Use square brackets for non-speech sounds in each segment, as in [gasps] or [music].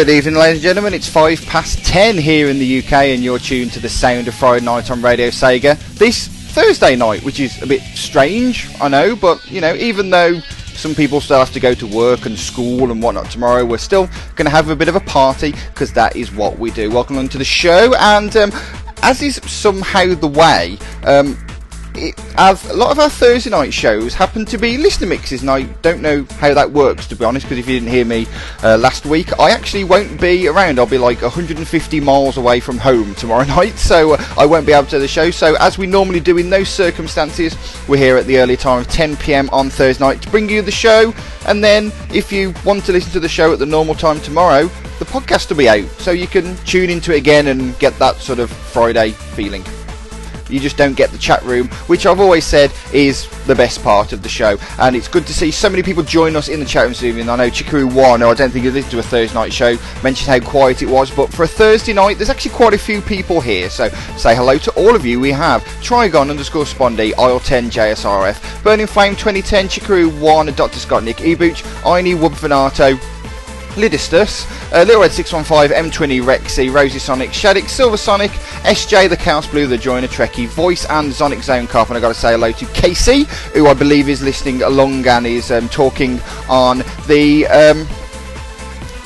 Good evening, ladies and gentlemen. It's five past ten here in the UK, and you're tuned to the sound of Friday night on Radio Sega. This Thursday night, which is a bit strange, I know, but you know, even though some people still have to go to work and school and whatnot tomorrow, we're still going to have a bit of a party because that is what we do. Welcome on to the show, and um, as is somehow the way, um, it, as a lot of our Thursday night shows happen to be listener mixes, and I don't know how that works to be honest. Because if you didn't hear me uh, last week, I actually won't be around. I'll be like 150 miles away from home tomorrow [laughs] night, so uh, I won't be able to do the show. So as we normally do in those circumstances, we're here at the early time of 10 p.m. on Thursday night to bring you the show. And then if you want to listen to the show at the normal time tomorrow, the podcast will be out, so you can tune into it again and get that sort of Friday feeling. You just don't get the chat room, which I've always said is the best part of the show. And it's good to see so many people join us in the chat room Zoom. I know Chikaru One, I don't think he listened to a Thursday night show, mentioned how quiet it was, but for a Thursday night, there's actually quite a few people here. So say hello to all of you. We have Trigon underscore Spondy, Isle 10 JSRF, Burning Flame 2010, Chikaru One, Dr. Scott Nick Ebuch, Aini Wubfanato, Lidistus, uh, Little Red 615, M20 Rexy, Rosie Sonic, Shadix, Silver Sonic, SJ the Chaos Blue, the Joiner Trekkie, Voice and Sonic Zone Cop, and I got to say hello to Casey, who I believe is listening along and is um, talking on the. Um,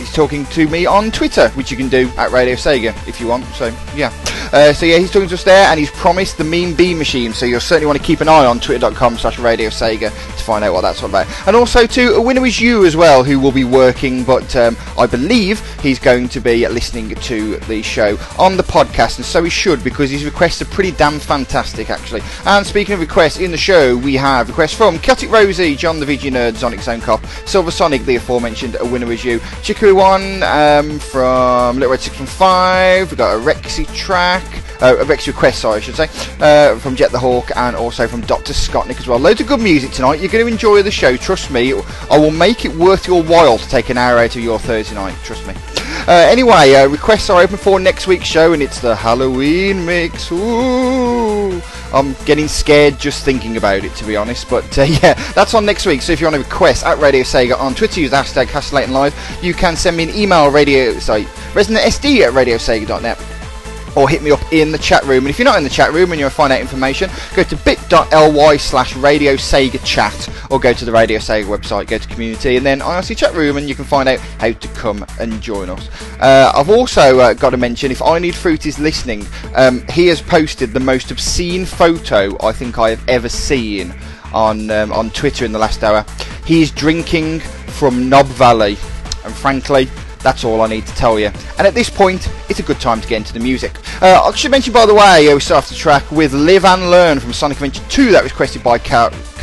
he's talking to me on Twitter, which you can do at Radio Sega if you want. So yeah. Uh, so yeah, he's talking to us there, and he's promised the Mean Bean Machine. So you'll certainly want to keep an eye on twitter.com slash Radio Sega to find out what that's all about. And also to a winner is you as well, who will be working, but um, I believe he's going to be listening to the show on the podcast, and so he should because his requests are pretty damn fantastic actually. And speaking of requests in the show, we have requests from Celtic Rosie, John the VG Nerd, Sonic Zone Cop, Silver Sonic, the aforementioned a winner is you, Chiku One um, from Little Red Six One Five. We've got a Rexy track uh, a Rex request, sorry, I should say, uh, from Jet the Hawk and also from Dr. Scottnick as well. Loads of good music tonight. You're going to enjoy the show, trust me. I will make it worth your while to take an hour out of your Thursday night, trust me. Uh, anyway, uh, requests are open for next week's show, and it's the Halloween mix. Ooh. I'm getting scared just thinking about it, to be honest. But uh, [laughs] yeah, that's on next week. So if you want to request at Radio Sega on Twitter, use hashtag Castellating Live. You can send me an email, radio, sorry, residentsd at radiosega.net or hit me up in the chat room. And if you're not in the chat room and you want to find out information, go to bit.ly slash Radio Sega chat or go to the Radio Sega website, go to community, and then IRC chat room, and you can find out how to come and join us. Uh, I've also uh, got to mention if I Need Fruit is listening, um, he has posted the most obscene photo I think I have ever seen on um, on Twitter in the last hour. He's drinking from Knob Valley, and frankly, that's all I need to tell you. And at this point, it's a good time to get into the music. Uh, I should mention, by the way, uh, we start off the track with Live and Learn from Sonic Adventure 2 that was requested by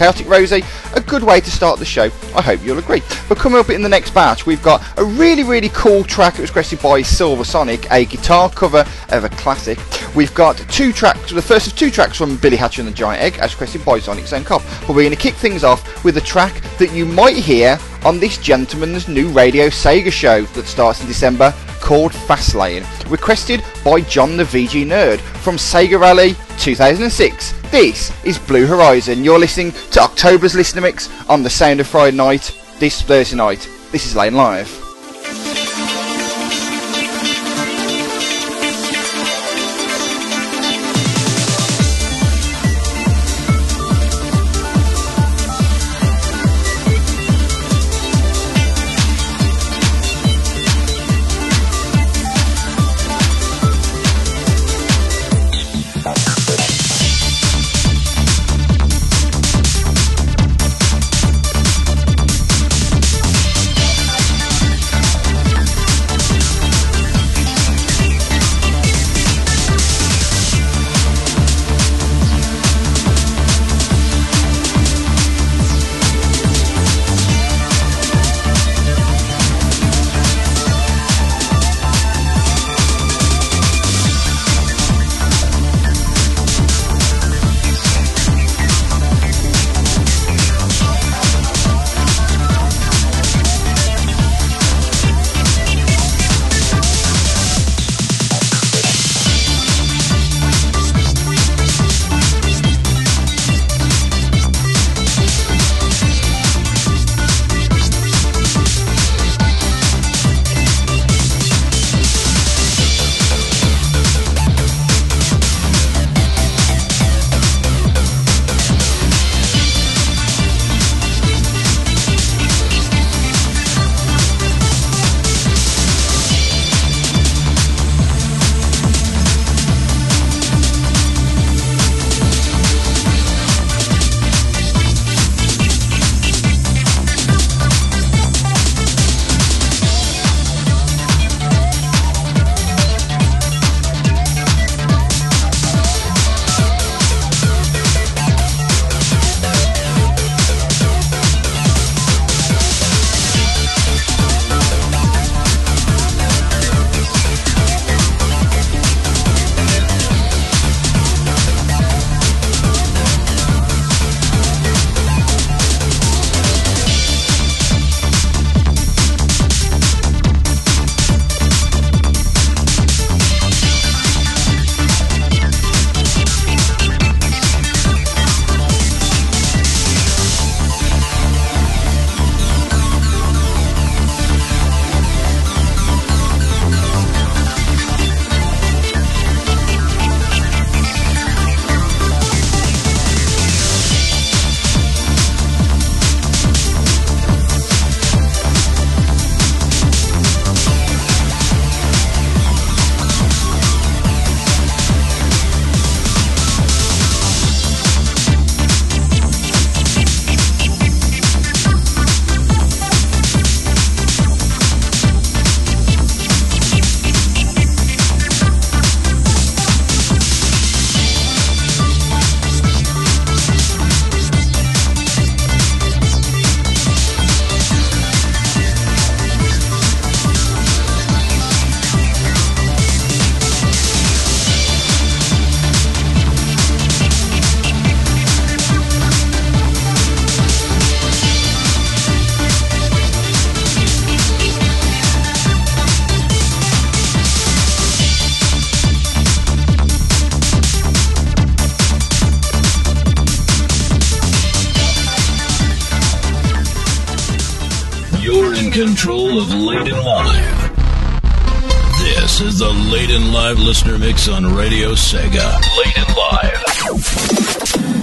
Chaotic Rosie. A good way to start the show. I hope you'll agree. But coming up in the next batch, we've got a really, really cool track that was requested by Silver Sonic, a guitar cover of a classic. We've got two tracks, the first of two tracks from Billy Hatcher and the Giant Egg, as requested by Sonic Cop. But we're going to kick things off with a track that you might hear on this gentleman's new Radio Sega show that starts in December called Fastlane, requested by John the VG Nerd from Sega Rally 2006. This is Blue Horizon. You're listening to October's Listener Mix on the Sound of Friday night, this Thursday night. This is Lane Live. The Late and Live listener mix on Radio Sega. Late and Live.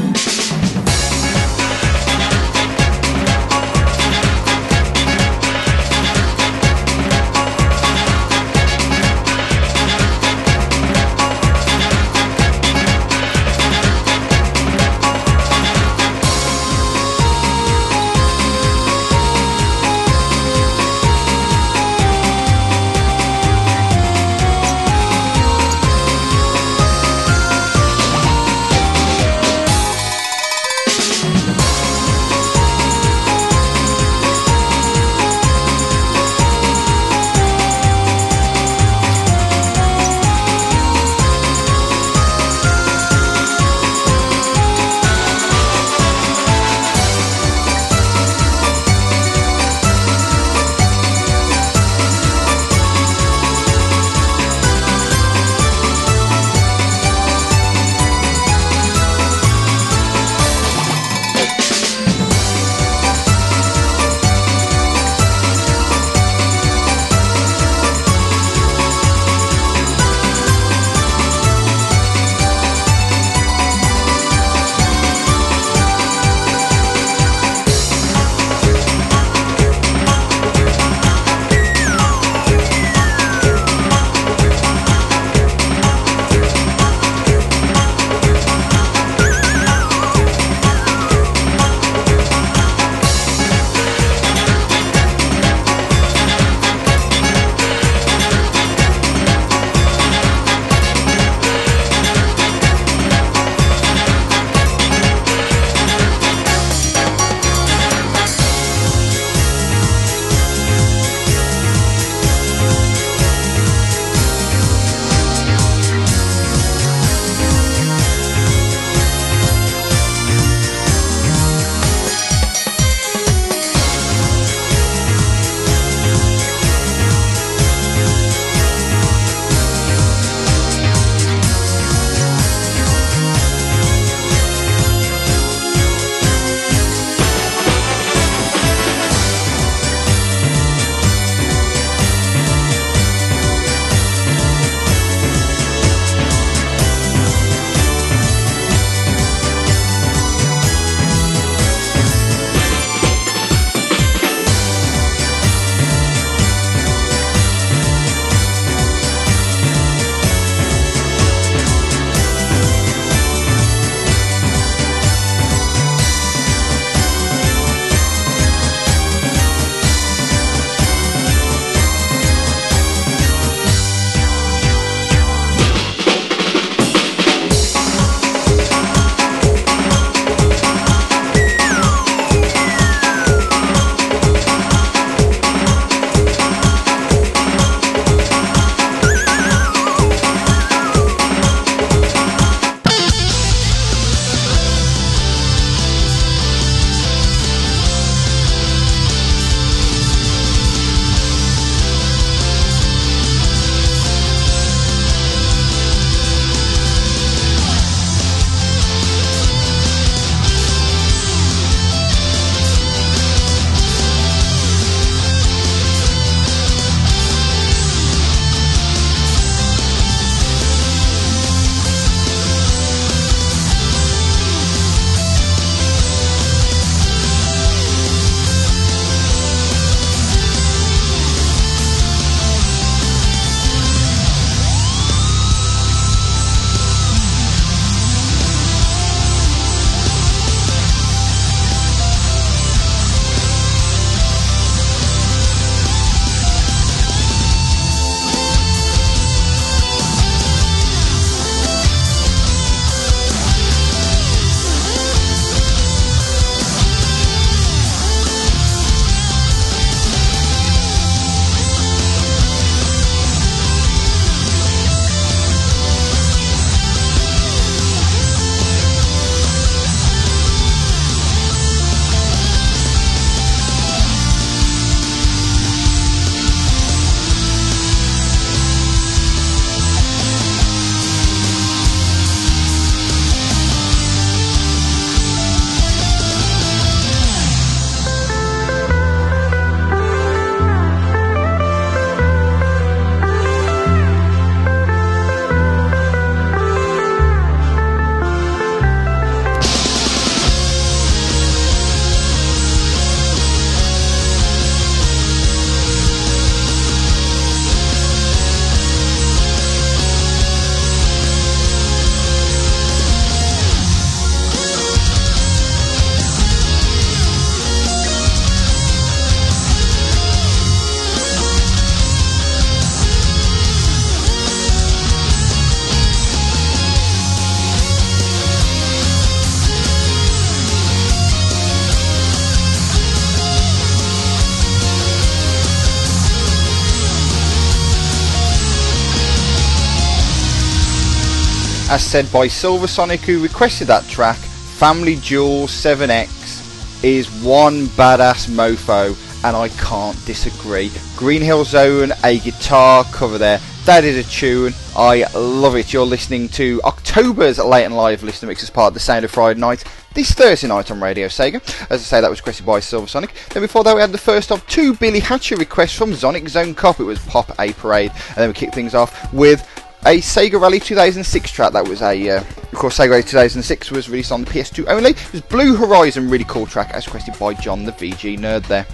As said by Silver Sonic, who requested that track. Family Jewel 7X is one badass mofo, and I can't disagree. Green Hill Zone, a guitar cover there. That is a tune. I love it. You're listening to October's Late and Live listener mix as part of the Sound of Friday Night this Thursday night on Radio Sega. As I say, that was requested by Silver Sonic. Then before that, we had the first of two Billy Hatcher requests from Sonic Zone Cop. It was Pop A Parade, and then we kicked things off with a Sega Rally 2006 track. That was a, uh, of course, Sega Rally 2006 was released on the PS2 only. It was Blue Horizon, really cool track, as requested by John the VG Nerd there.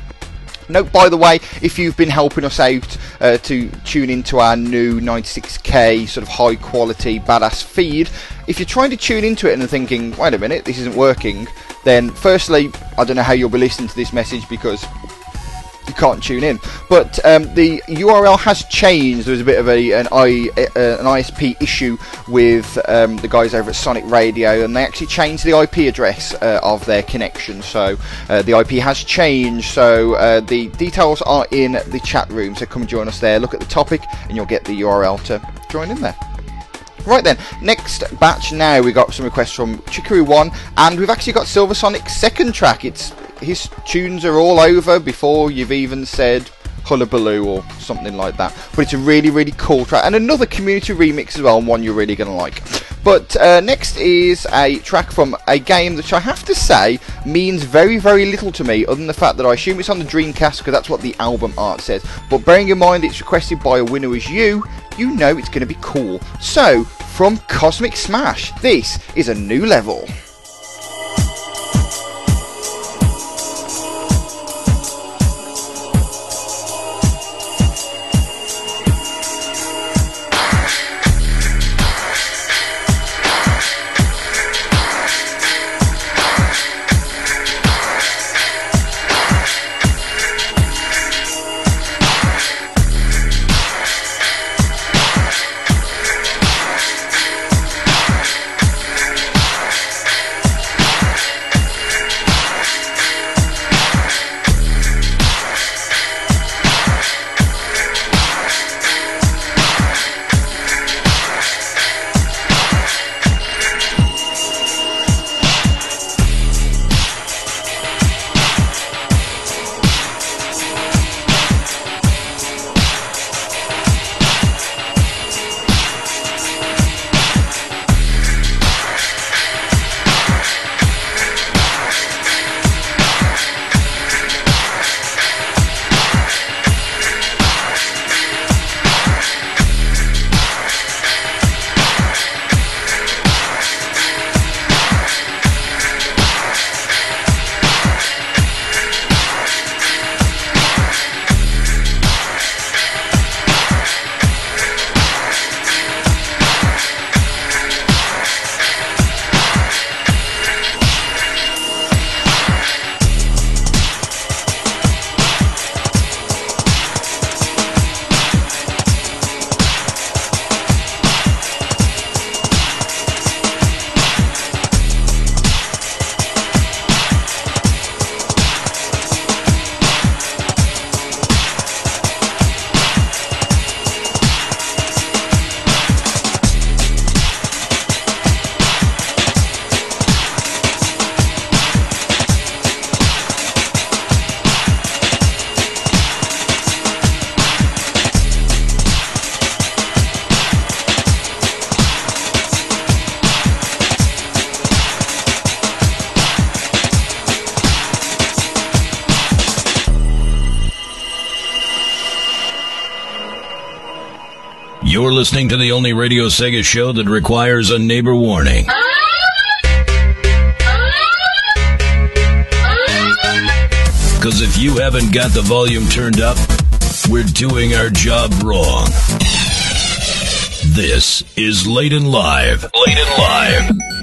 Note, by the way, if you've been helping us out uh, to tune into our new 96k sort of high quality badass feed, if you're trying to tune into it and thinking, wait a minute, this isn't working, then firstly, I don't know how you'll be listening to this message because you can't tune in. But um, the URL has changed. There was a bit of a an, an ISP issue with um, the guys over at Sonic Radio, and they actually changed the IP address uh, of their connection. So uh, the IP has changed. So uh, the details are in the chat room. So come and join us there. Look at the topic, and you'll get the URL to join in there. Right then, next batch now we got some requests from Chicory One, and we've actually got Silver Sonic's second track. It's his tunes are all over before you've even said Hullabaloo or something like that. But it's a really, really cool track and another community remix as well, and one you're really going to like. But uh, next is a track from a game which I have to say means very, very little to me, other than the fact that I assume it's on the Dreamcast because that's what the album art says. But bearing in mind it's requested by a winner is you, you know it's going to be cool. So, from Cosmic Smash, this is a new level. Listening to the only Radio Sega show that requires a neighbor warning. Because if you haven't got the volume turned up, we're doing our job wrong. This is Late and Live. Late and Live.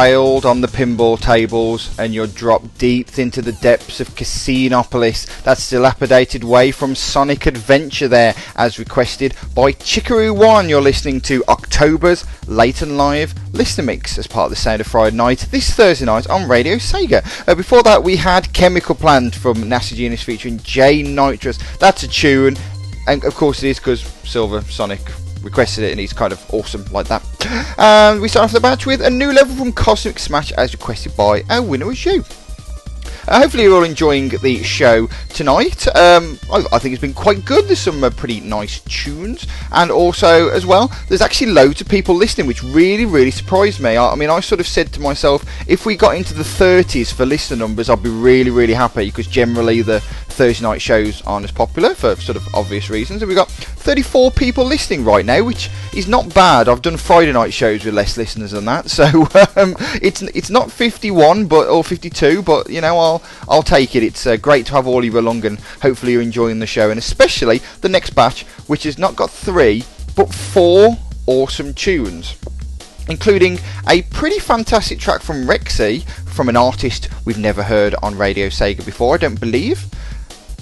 Failed on the pinball tables and you're dropped deep into the depths of Casinopolis, that's dilapidated way from Sonic Adventure there, as requested by Chikaroo One. You're listening to October's Late and Live listener mix as part of the Sound of Friday Night this Thursday night on Radio Sega. Uh, before that, we had Chemical Plant from NASA Genius featuring J Nitrous. That's a tune, and of course it is because Silver Sonic requested it and he's kind of awesome like that. [gasps] And we start off the match with a new level from Cosmic Smash as requested by our winner was you. Uh, hopefully you're all enjoying the show tonight. Um, I, I, think it's been quite good. There's some uh, pretty nice tunes, and also as well, there's actually loads of people listening, which really, really surprised me. I, I, mean, I sort of said to myself, if we got into the 30s for listener numbers, I'd be really, really happy because generally the Thursday night shows aren't as popular for sort of obvious reasons. And we've got 34 people listening right now, which is not bad. I've done Friday night shows with less listeners than that, [laughs] so um, it's it's not 51 but or 52, but you know I'll I'll take it. It's uh, great to have all of you along, and hopefully you're enjoying the show, and especially the next batch, which has not got three but four awesome tunes including a pretty fantastic track from Rexy from an artist we've never heard on Radio Sega before, I don't believe.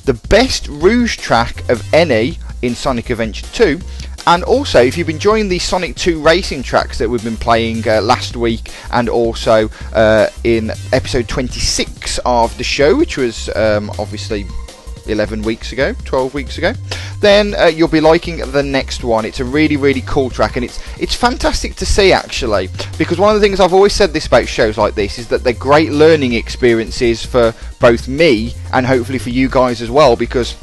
The best Rouge track of any in Sonic Adventure 2. And also, if you've been enjoying the Sonic 2 racing tracks that we've been playing uh, last week and also uh, in episode 26 of the show, which was um, obviously 11 weeks ago, 12 weeks ago, then uh, you'll be liking the next one. It's a really, really cool track, and it's it's fantastic to see actually, because one of the things I've always said this about shows like this is that they're great learning experiences for both me and hopefully for you guys as well, because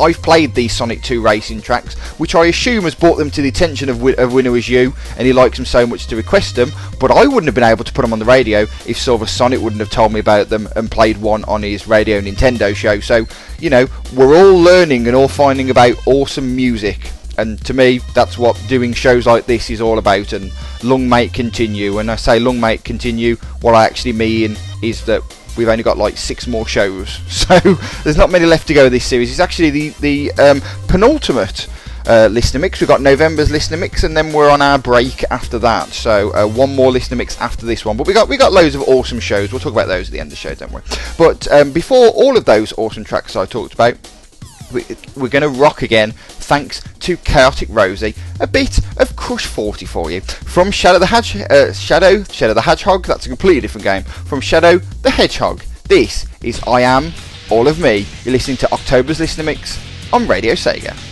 I've played these Sonic 2 racing tracks, which I assume has brought them to the attention of, of Winner Was You, and he likes them so much to request them, but I wouldn't have been able to put them on the radio if Silver Sonic wouldn't have told me about them and played one on his Radio Nintendo show. So, you know, we're all learning and all finding about awesome music. And to me, that's what doing shows like this is all about. And long may it continue. When I say long may it continue, what I actually mean is that we've only got like six more shows, [laughs] so there's not many left to go this series. It's actually the the um, penultimate. Uh, listener mix. We've got November's listener mix, and then we're on our break after that. So uh, one more listener mix after this one. But we got we got loads of awesome shows. We'll talk about those at the end of the show, don't we? But um, before all of those awesome tracks I talked about, we're going to rock again thanks to Chaotic Rosie. A bit of Crush 40 for you. From Shadow the uh, Shadow, Shadow the Hedgehog, that's a completely different game. From Shadow the Hedgehog, this is I Am All of Me. You're listening to October's Listener Mix on Radio Sega.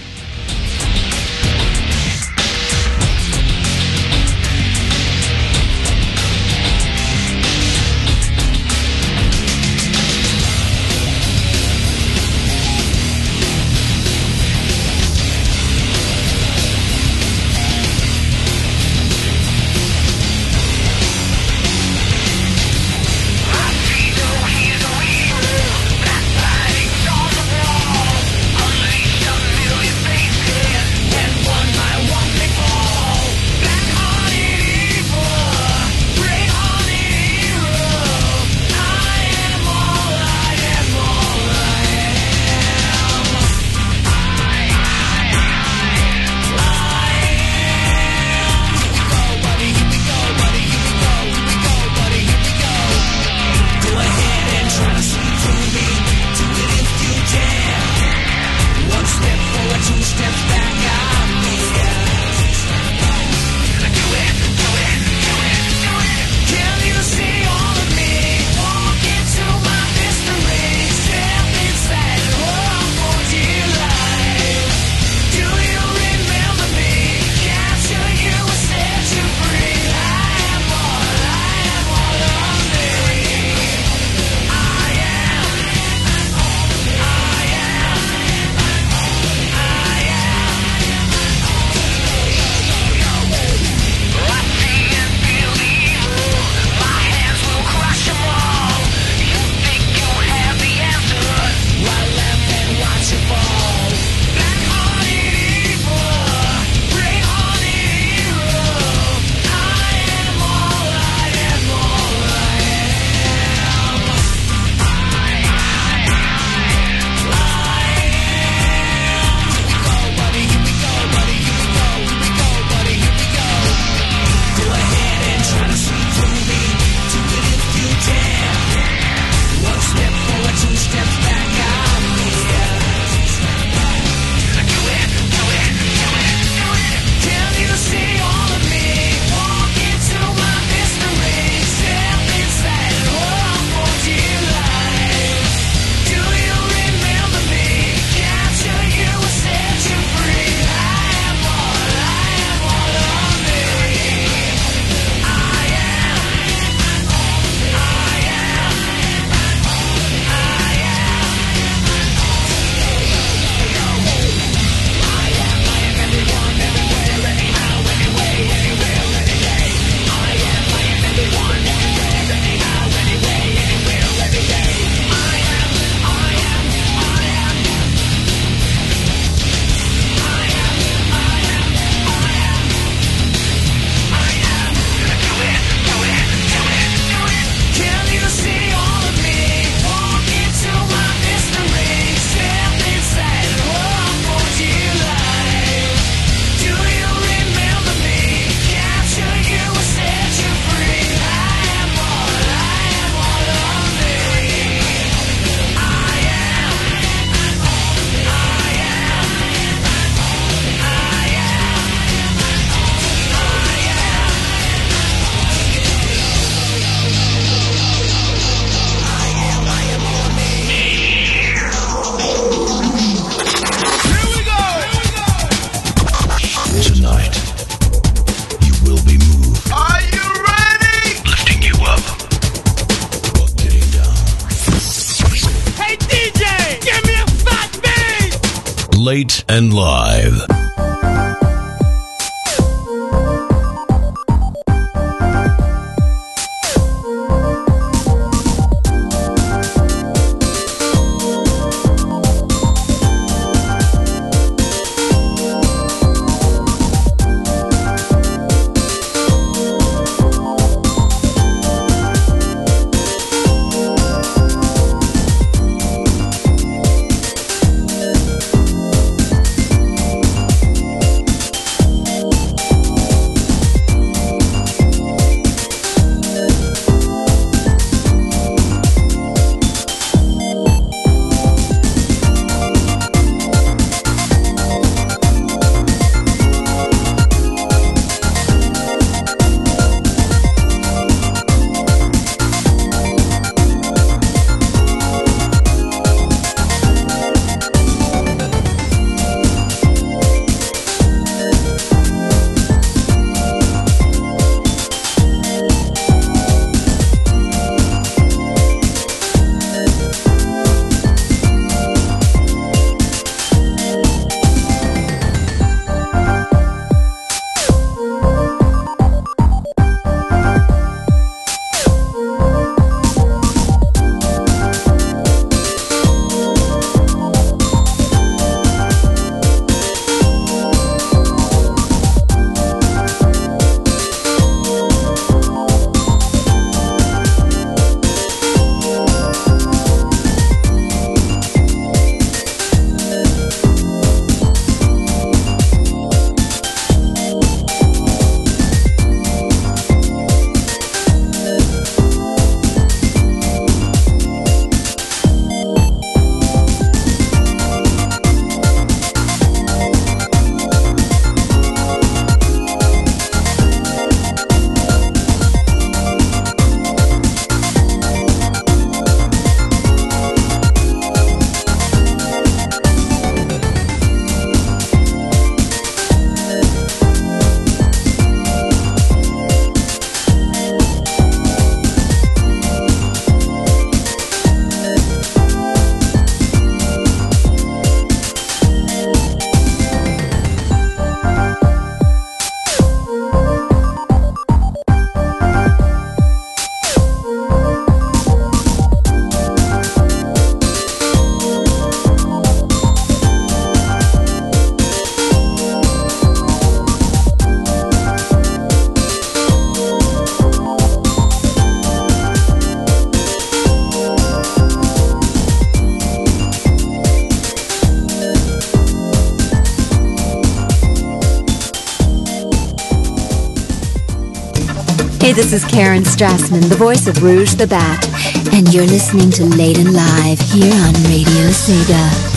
This is Karen Strassman, the voice of Rouge the Bat, and you're listening to and Live here on Radio Sega.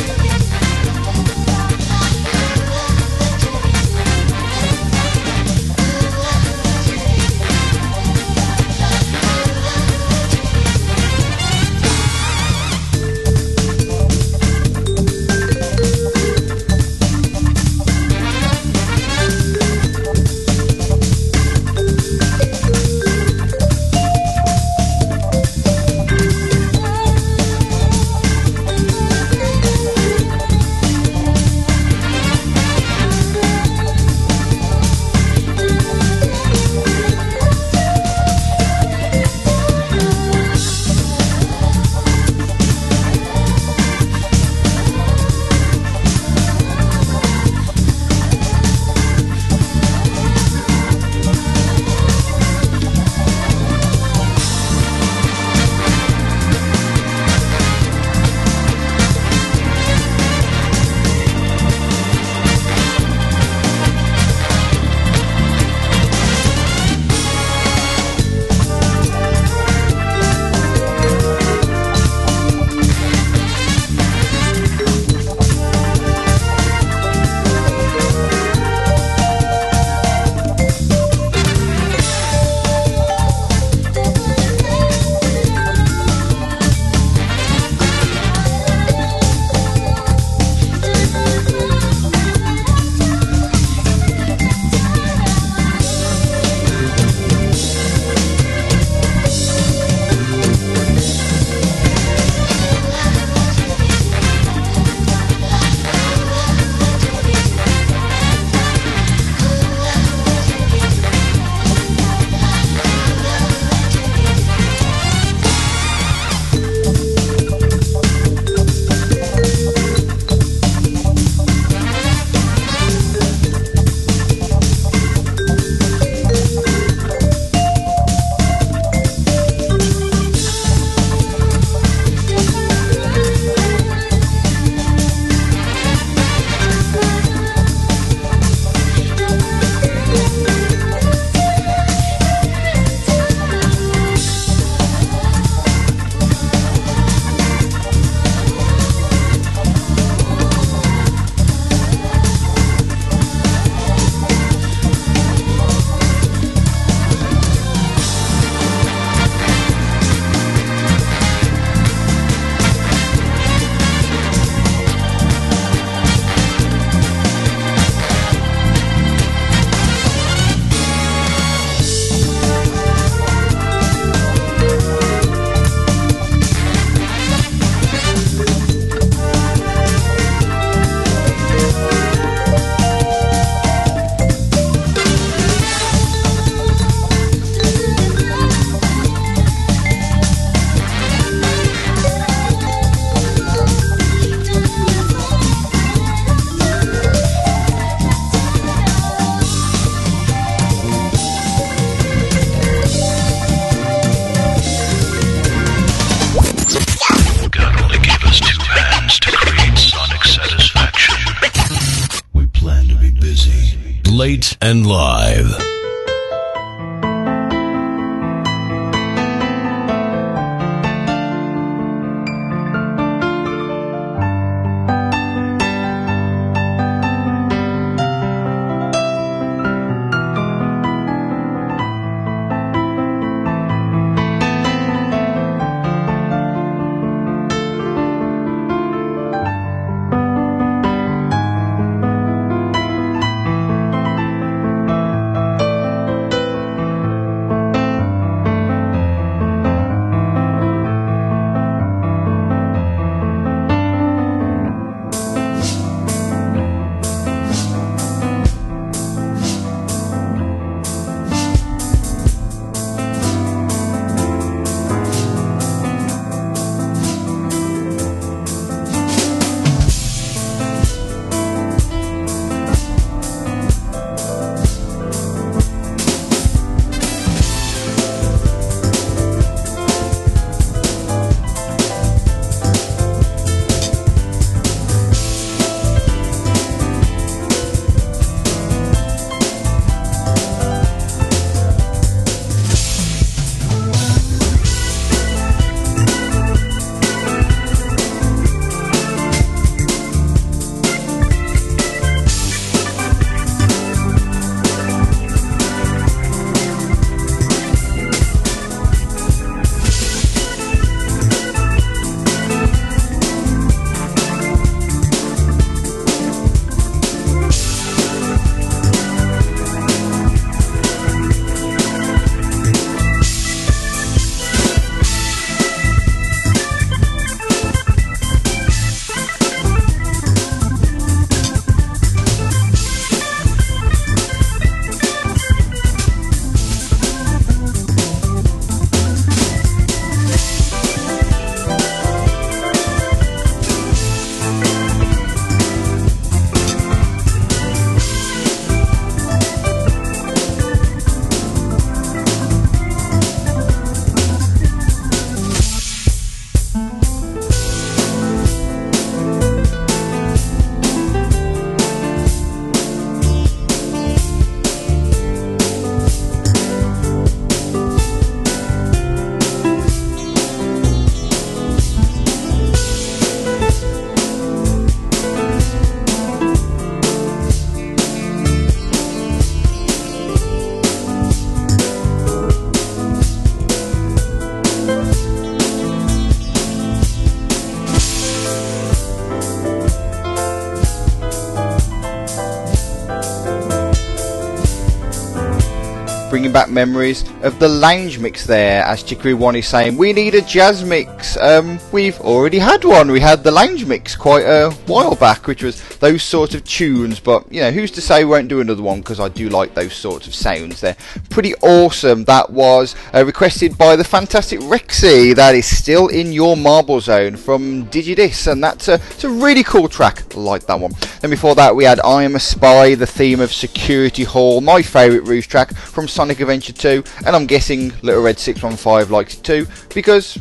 Bringing back memories of the lounge mix there, as Chicory One is saying, we need a jazz mix. Um, we've already had one. We had the lounge mix quite a while back, which was those sort of tunes, but, you know, who's to say we won't do another one, because I do like those sorts of sounds. They're pretty awesome. That was uh, requested by the fantastic Rexy. That is still in your marble zone from Digidis, and that's a, it's a really cool track. Like that one. Then before that, we had I Am a Spy, the theme of Security Hall, my favourite Rouge track from Sonic Adventure 2, and I'm guessing Little Red 615 likes it too because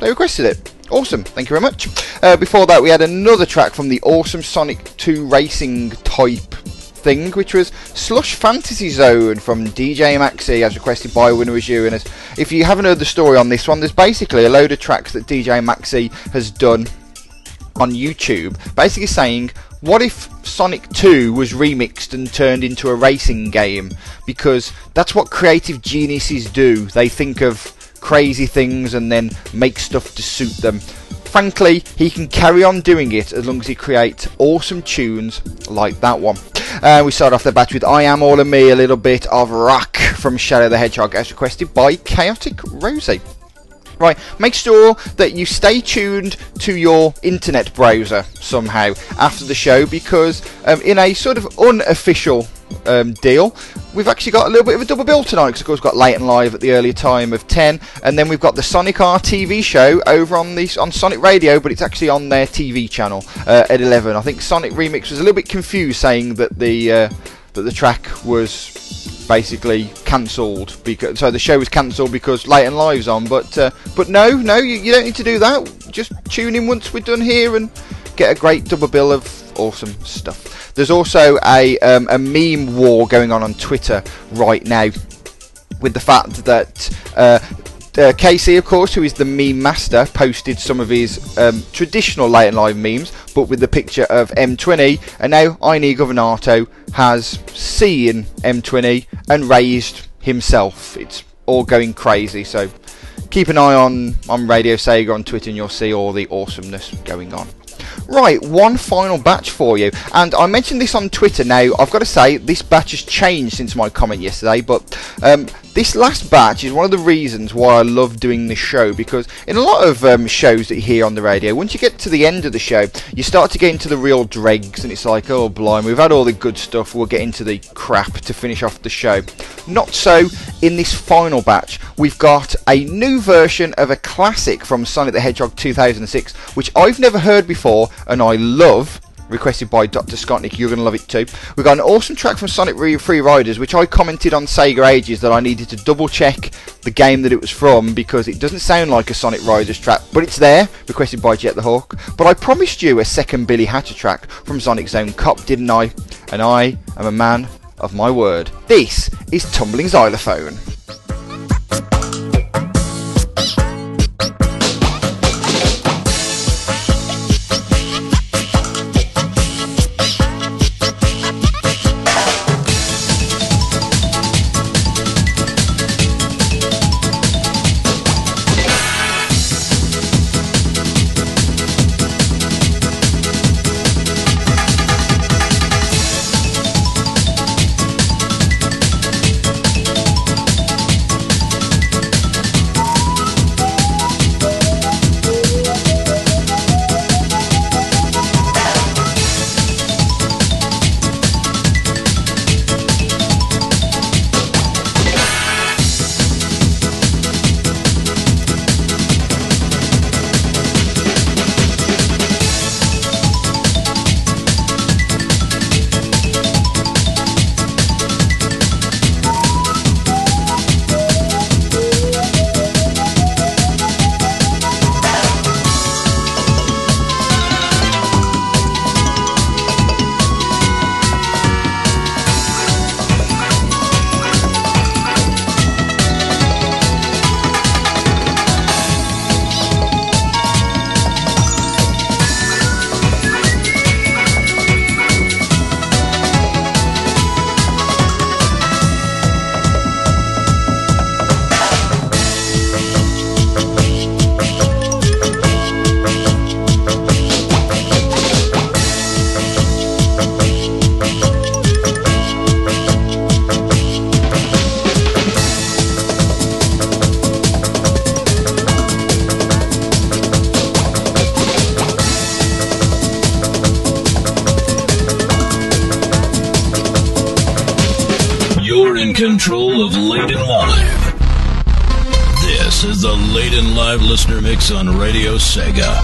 they requested it. Awesome, thank you very much. Uh, before that, we had another track from the awesome Sonic 2 racing type thing, which was Slush Fantasy Zone from DJ Maxi, as requested by Winner Is You. And as, if you haven't heard the story on this one, there's basically a load of tracks that DJ Maxi has done on YouTube, basically saying what if Sonic 2 was remixed and turned into a racing game? Because that's what creative geniuses do. They think of crazy things and then make stuff to suit them. Frankly, he can carry on doing it as long as he creates awesome tunes like that one. Uh, we start off the batch with I Am All of Me, a little bit of rock from Shadow the Hedgehog as requested by Chaotic Rosie. Right, make sure that you stay tuned to your internet browser somehow after the show because um, in a sort of unofficial um, deal, we've actually got a little bit of a double bill tonight because of course we've got late and live at the earlier time of 10 and then we've got the Sonic R TV show over on the on Sonic Radio but it's actually on their TV channel uh, at 11. I think Sonic Remix was a little bit confused saying that the uh, that the track was basically cancelled because so the show was cancelled because late and live's on but uh, but no no you, you, don't need to do that just tune in once we're done here and get a great double bill of awesome stuff. There's also a um, a meme war going on on Twitter right now with the fact that uh, uh, Casey, of course, who is the meme master, posted some of his um, traditional late and live memes, but with the picture of M20, and now Ine Governato has seen M20 and raised himself. It's all going crazy, so keep an eye on, on Radio Sega on Twitter and you'll see all the awesomeness going on. Right, one final batch for you. And I mentioned this on Twitter now. I've got to say, this batch has changed since my comment yesterday, but um, this last batch is one of the reasons why I love doing this show because in a lot of um, shows that you hear on the radio, once you get to the end of the show, you start to get into the real dregs and it's like, oh, blimey, we've had all the good stuff, we'll get into the crap to finish off the show. Not so in this final batch. We've got a new version of a classic from Sonic the Hedgehog 2006, which I've never heard before and I love requested by Dr. Scottnick. You're going to love it too. We've got an awesome track from Sonic Free Riders, which I commented on Sega Ages that I needed to double check the game that it was from because it doesn't sound like a Sonic Riders track, but it's there, requested by Jet the Hawk. But I promised you a second Billy Hatcher track from Sonic Zone Cop, didn't I? And I am a man of my word. This is Tumbling Xylophone. On Radio Sega.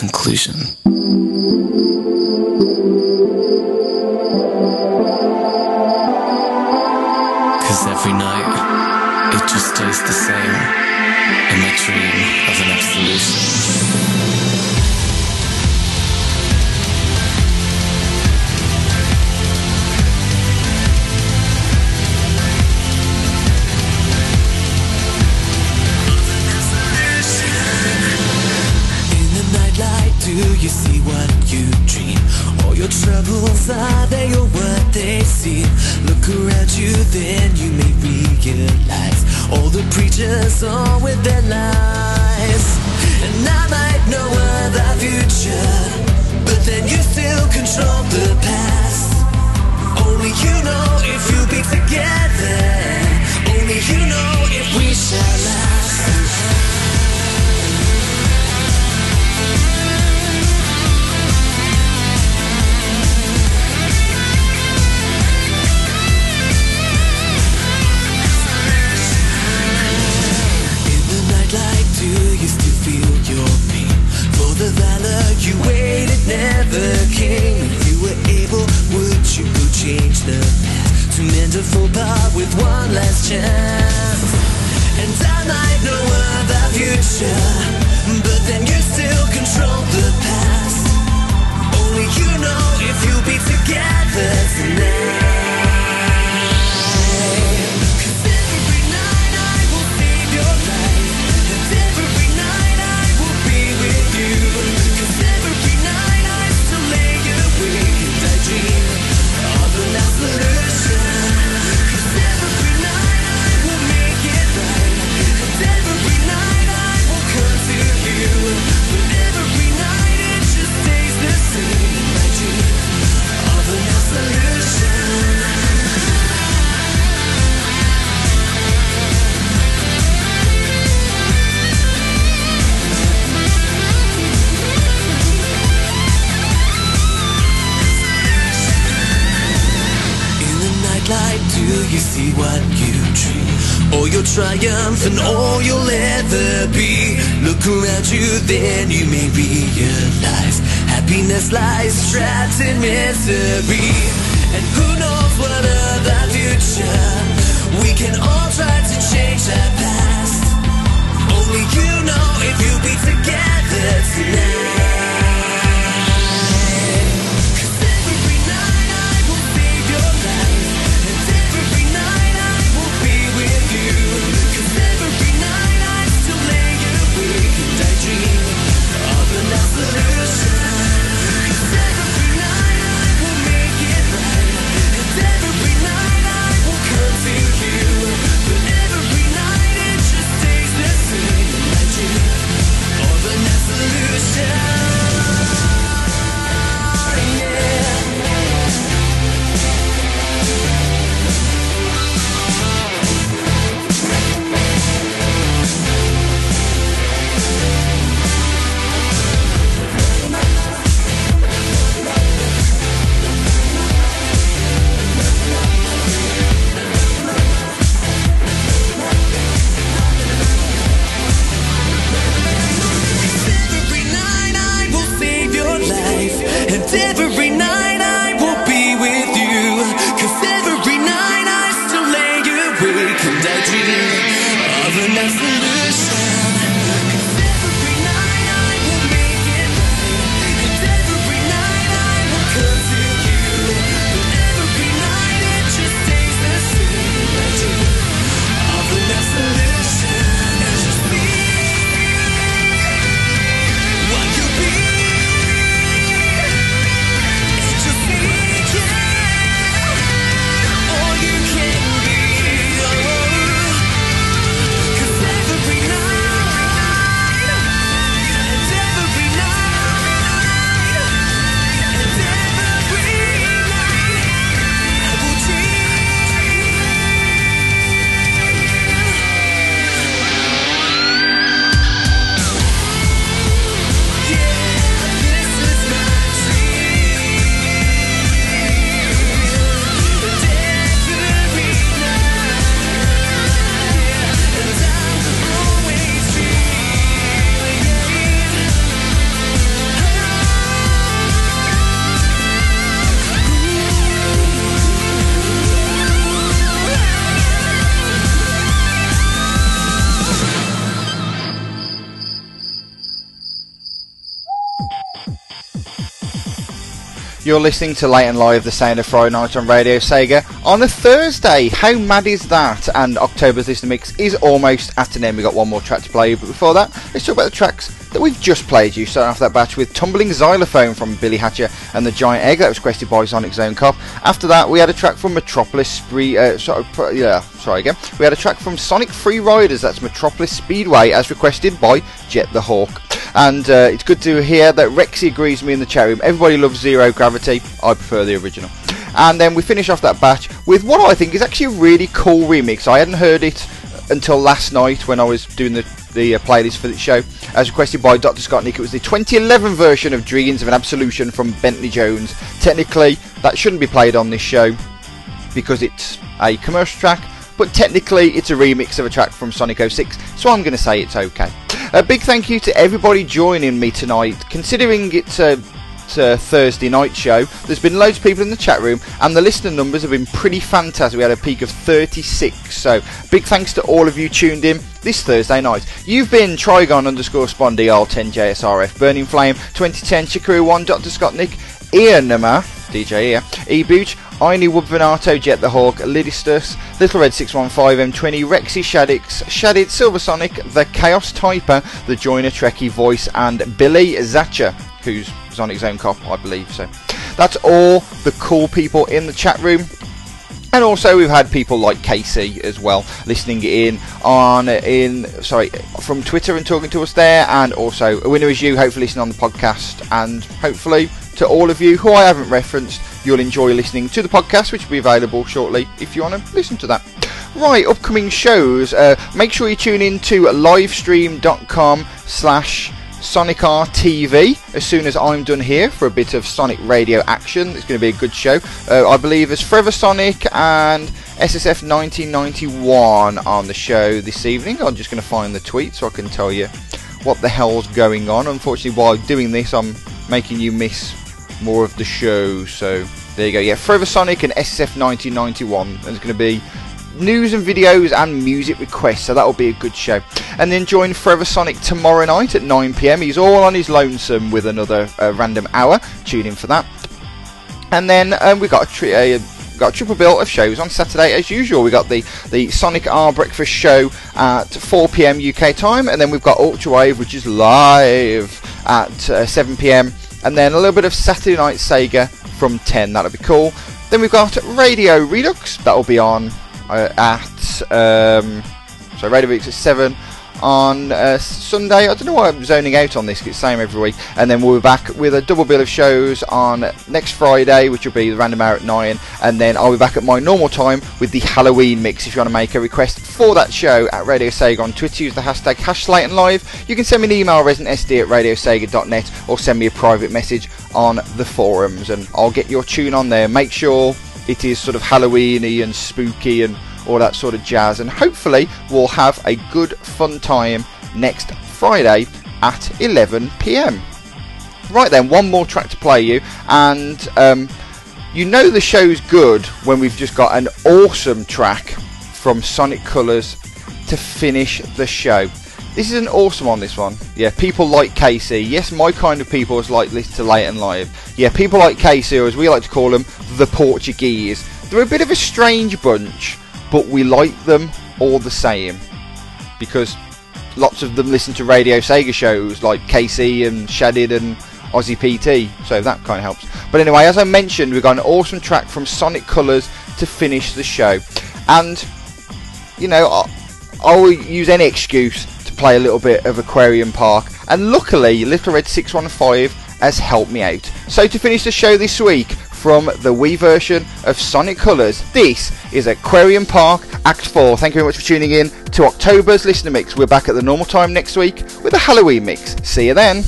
conclusion. you still feel your pain. For the valor you waited never came. If you were able, would you go change the past to mend a full part with one last chance? And I might know the future, but then you still control the past. Only you know if you'll be together tonight. all your triumph and all you'll ever be. Look around you, then you may realize happiness lies trapped in misery. And who knows what of our future? We can all try to change our past. Only you know if you be together tonight. You're listening to Late and Live, the sound of Friday night on Radio Sega on a Thursday. How mad is that? And October's listener mix is almost at an end. We've got one more track to play, but before that, let's talk about the tracks that we've just played you. Starting off that batch with Tumbling Xylophone from Billy Hatcher and the Giant Egg, that was requested by Sonic Zone Cop. After that, we had a track from Metropolis Spree. Uh, sorry, yeah, sorry again. We had a track from Sonic Free Riders, that's Metropolis Speedway, as requested by Jet the Hawk. And uh, it's good to hear that Rexy agrees with me in the chat room. Everybody loves Zero Gravity. I prefer the original. And then we finish off that batch with what I think is actually a really cool remix. I hadn't heard it until last night when I was doing the, the uh, playlist for the show. As requested by Dr. Scott Nick, it was the 2011 version of Dreams of an Absolution from Bentley Jones. Technically, that shouldn't be played on this show because it's a commercial track but technically it's a remix of a track from Sonic 06, so I'm going to say it's okay. A big thank you to everybody joining me tonight. Considering it's a, Thursday night show, there's been loads of people in the chat room, and the listener numbers have been pretty fantastic. We had a peak of 36, so big thanks to all of you tuned in this Thursday night. You've been Trigon underscore Spondy, R10JSRF, Burning Flame, 2010, Chikaru 1, Dr. Scott Nick, Ian Nama, DJ here, E Booch, Aini Woodvanato, Jet the Hawk, Lidistus, Little Red 615, M20, Rexy Shadix, Shadid, Silversonic, The Chaos Typer, The Joiner Trekkie Voice, and Billy Zatcher, who's Sonic own Cop, I believe. So that's all the cool people in the chat room. And also we've had people like Casey as well listening in on in sorry from Twitter and talking to us there, and also a winner is you, hopefully listening on the podcast, and hopefully to all of you who I haven't referenced, you'll enjoy listening to the podcast, which will be available shortly if you want to listen to that. Right, upcoming shows. Uh, make sure you tune in to livestream.com slash Sonic RTV as soon as I'm done here for a bit of Sonic radio action. It's going to be a good show. Uh, I believe there's Forever Sonic and SSF 1991 on the show this evening. I'm just going to find the tweet so I can tell you what the hell's going on. Unfortunately, while doing this, I'm making you miss more of the show. So there you go. Yeah, Forever Sonic and SSF 1991. There's going to be news and videos and music requests, so that'll be a good show. And then join Forever Sonic tomorrow night at 9 pm. He's all on his lonesome with another uh, random hour. Tune in for that. And then um, we got a, tri- a got a triple bill of shows on Saturday as usual. We got the the Sonic R Breakfast Show at 4 p.m. UK time, and then we've got Ultra Wave, which is live at uh, 7 p.m and then a little bit of Saturday Night Sega from 10. That'll be cool. Then we've got Radio Redux. That'll be on uh, at um, so Radio Redux at 7 on uh, Sunday. I don't know why I'm zoning out on this, it's same every week. And then we'll be back with a double bill of shows on next Friday, which will be the random hour at 9. And then I'll be back at my normal time with the Halloween mix. If you want to make a request for that show at Radio Sega on Twitter, use the hashtag HashLaytonLive. You can send me an email, residentsd at radiosega.net, or send me a private message on the forums, and I'll get your tune on there. Make sure it is sort of Halloweeny and spooky and all that sort of jazz. And hopefully, we'll have a good fun time next Friday at 11 pm. Right then, one more track to play you, and um, you know the show's good when we've just got an awesome track from Sonic Colors to finish the show. This is an awesome one, this one. Yeah, people like Casey. Yes, my kind of people is like this to late and live. Yeah, people like Casey, or as we like to call them, the Portuguese. They're a bit of a strange bunch, but we like them all the same because lots of them listen to Radio Sega shows like KC and Shadid and Aussie PT, so that kind of helps. But anyway, as I mentioned, we've got an awesome track from Sonic Colors to finish the show, and you know, I'll, I'll use any excuse to play a little bit of Aquarium Park, and luckily, Little Red 615 has helped me out. So to finish the show this week, from the Wii version of Sonic Colors. This is Aquarium Park Act 4. Thank you very much for tuning in to October's Listener Mix. We're back at the normal time next week with a Halloween mix. See you then.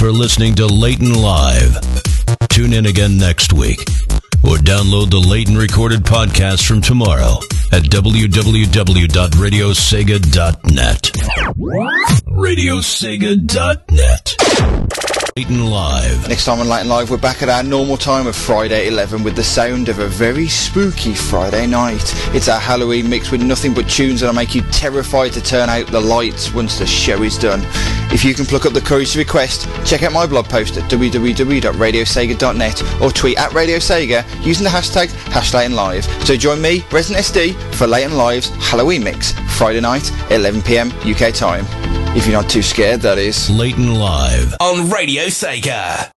For listening to Late and Live. Tune in again next week or download the Leighton recorded podcast from tomorrow at www.radiosega.net. Radiosega.net. Late and Live. Next time on and Live, we're back at our normal time of Friday at 11 with the sound of a very spooky Friday night. It's our Halloween mix with nothing but tunes that'll make you terrified to turn out the lights once the show is done. If you can pluck up the courage to request, check out my blog post at www.radiosega.net or tweet at Radio Sega using the hashtag HashLaytonLive. So join me, Resident SD, for Late and Live's Halloween mix, Friday night, 11pm UK time. If you're not too scared, that is. Late and Live. On Radio Sega.